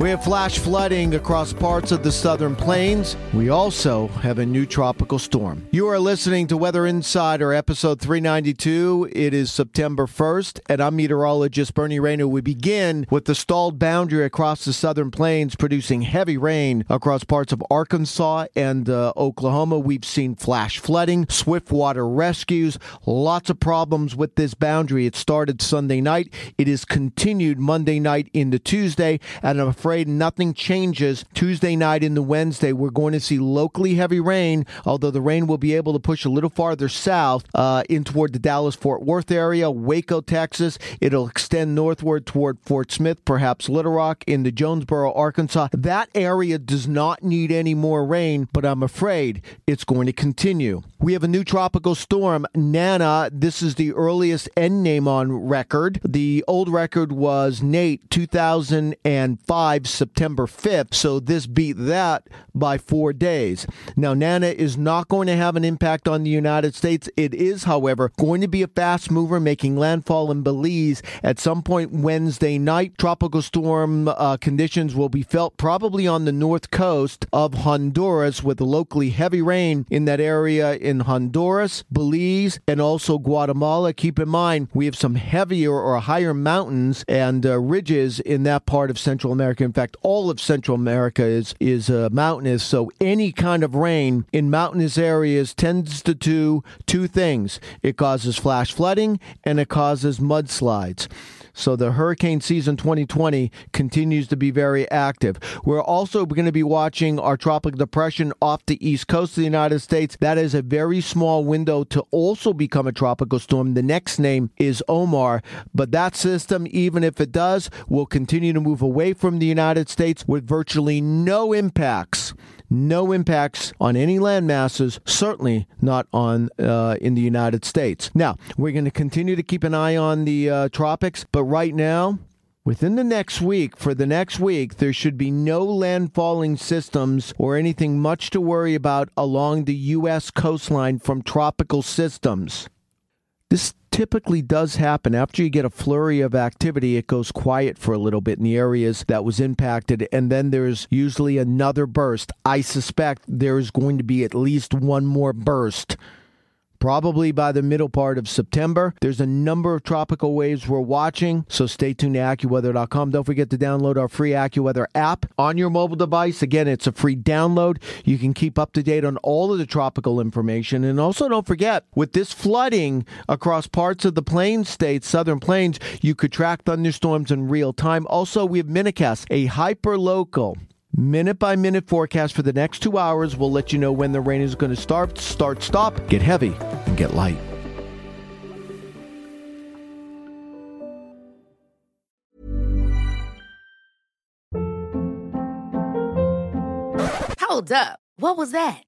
We have flash flooding across parts of the southern plains. We also have a new tropical storm. You are listening to Weather Insider, episode 392. It is September 1st, and I'm meteorologist Bernie Rayno. We begin with the stalled boundary across the southern plains, producing heavy rain across parts of Arkansas and uh, Oklahoma. We've seen flash flooding, swift water rescues, lots of problems with this boundary. It started Sunday night, it is continued Monday night into Tuesday, and I'm afraid nothing changes Tuesday night into Wednesday. We're going to see locally heavy rain, although the rain will be able to push a little farther south uh, in toward the Dallas Fort Worth area, Waco, Texas. It'll extend northward toward Fort Smith, perhaps Little Rock, into Jonesboro, Arkansas. That area does not need any more rain, but I'm afraid it's going to continue. We have a new tropical storm, Nana. This is the earliest end name on record. The old record was Nate 2005, September 5th. So this beat that by four days. Now, Nana is not going to have an impact on the United States. It is, however, going to be a fast mover making landfall in Belize at some point Wednesday night. Tropical storm uh, conditions will be felt probably on the north coast of Honduras with locally heavy rain in that area in Honduras, Belize, and also Guatemala. Keep in mind, we have some heavier or higher mountains and uh, ridges in that part of Central America. In fact, all of Central America is is uh, mountainous, so any kind of rain in mountainous areas tends to do two things: it causes flash flooding and it causes mudslides. So the hurricane season 2020 continues to be very active. We're also going to be watching our tropical depression off the east coast of the United States. That is a very small window to also become a tropical storm. The next name is Omar, but that system, even if it does, will continue to move away from the United States with virtually no impacts no impacts on any land masses, certainly not on uh, in the United States. Now, we're going to continue to keep an eye on the uh, tropics, but right now, Within the next week, for the next week, there should be no landfalling systems or anything much to worry about along the U.S. coastline from tropical systems. This typically does happen after you get a flurry of activity it goes quiet for a little bit in the areas that was impacted and then there's usually another burst. I suspect there's going to be at least one more burst probably by the middle part of September. There's a number of tropical waves we're watching, so stay tuned to AccuWeather.com. Don't forget to download our free AccuWeather app on your mobile device. Again, it's a free download. You can keep up to date on all of the tropical information. And also, don't forget, with this flooding across parts of the plains states, southern plains, you could track thunderstorms in real time. Also, we have MinuteCast, a hyper local minute by minute forecast for the next two hours. We'll let you know when the rain is going to start, start, stop, get heavy, and get light. Hold up. What was that?